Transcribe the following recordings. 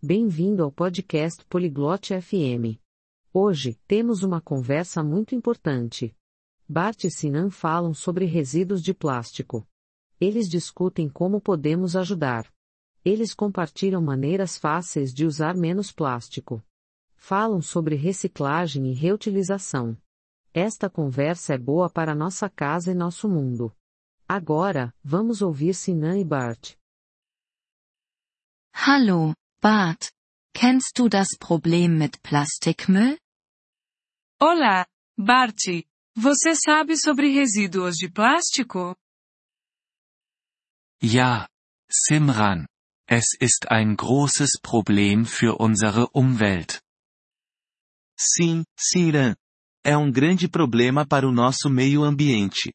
Bem-vindo ao podcast Poliglote FM. Hoje, temos uma conversa muito importante. Bart e Sinan falam sobre resíduos de plástico. Eles discutem como podemos ajudar. Eles compartilham maneiras fáceis de usar menos plástico. Falam sobre reciclagem e reutilização. Esta conversa é boa para nossa casa e nosso mundo. Agora, vamos ouvir Sinan e Bart. Hallo, Bart. Kennst du das Problem mit Plastikmüll? Olá, Bart. Você sabe sobre resíduos de plástico? Ja, Simran. Es ist ein großes Problem für unsere Umwelt. Sim, Simran. É um grande problema para o nosso meio ambiente.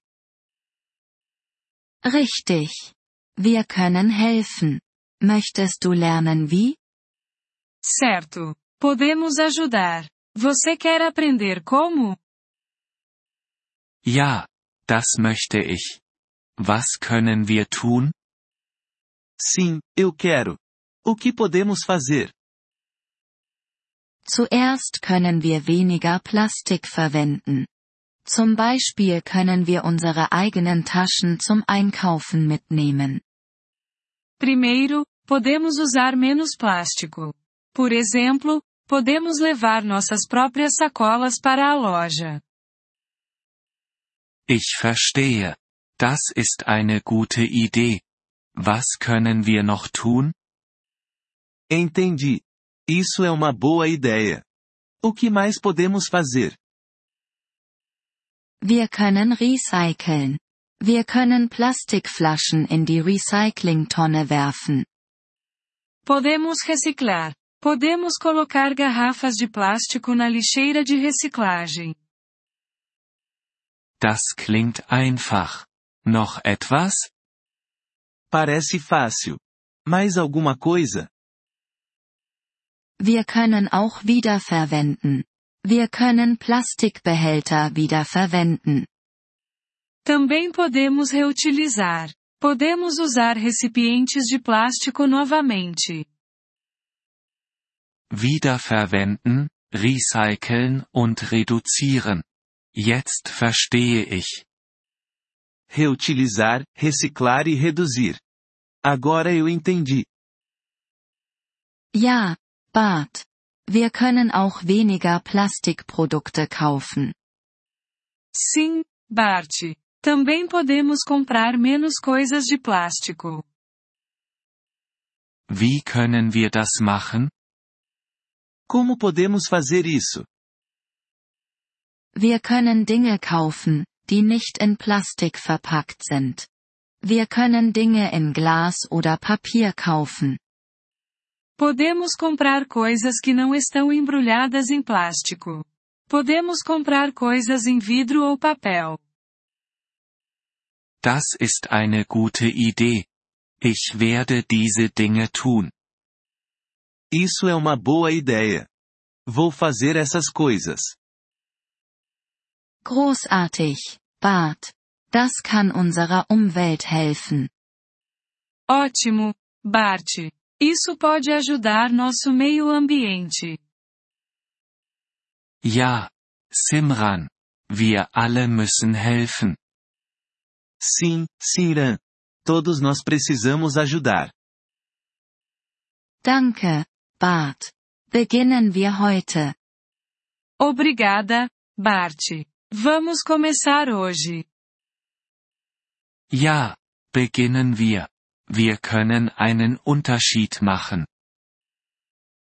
Richtig. Wir können helfen. Möchtest du lernen wie? Certo. Podemos ajudar. Você quer aprender como? Ja, das möchte ich. Was können wir tun? Sim, eu quero. O que podemos fazer? Zuerst können wir weniger Plastik verwenden. Zum Beispiel können wir unsere eigenen Taschen zum Einkaufen mitnehmen. Primeiro, podemos usar menos plástico. Por exemplo, podemos levar nossas próprias sacolas para a loja. Ich verstehe. Das ist eine gute Idee. Was können wir noch tun? Entendi. Isso é uma boa ideia. O que mais podemos fazer? Wir können recyceln. Wir können Plastikflaschen in die Recyclingtonne werfen. Podemos reciclar. Podemos colocar garrafas de plástico na lixeira de reciclagem. Das klingt einfach. Noch etwas? Parece fácil. Mais alguma coisa? Wir können auch wiederverwenden. Wir können Plastikbehälter wiederverwenden. Também podemos reutilizar. Podemos usar recipientes de plástico novamente. Wiederverwenden, recyceln und reduzieren. Jetzt verstehe ich. Reutilizar, reciclar e reduzir. Agora eu entendi. Ja, Bart. Wir können auch weniger Plastikprodukte kaufen. Sim, Bart. Também podemos comprar menos coisas de plástico. Wie können wir das machen? Como podemos fazer isso? Wir können Dinge kaufen, die nicht in Plastik verpackt sind. Wir können Dinge in Glas oder Papier kaufen. Podemos comprar coisas que não estão embrulhadas em plástico. Podemos comprar coisas em vidro ou papel. Das ist eine gute Idee. Ich werde diese Dinge tun. Isso é uma boa ideia. Vou fazer essas coisas. Großartig, Bart. Das kann unserer Umwelt helfen. Ótimo, Bart. Isso pode ajudar nosso meio ambiente. Ja, Simran. Wir alle müssen helfen. Sim, Simran. Todos nós precisamos ajudar. Danke, Bart. Beginnen wir heute. Obrigada, Bart. Vamos começar hoje. Ja, beginnen wir. Wir können einen Unterschied machen.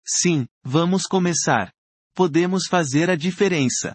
Sim, vamos começar. Podemos fazer a diferença.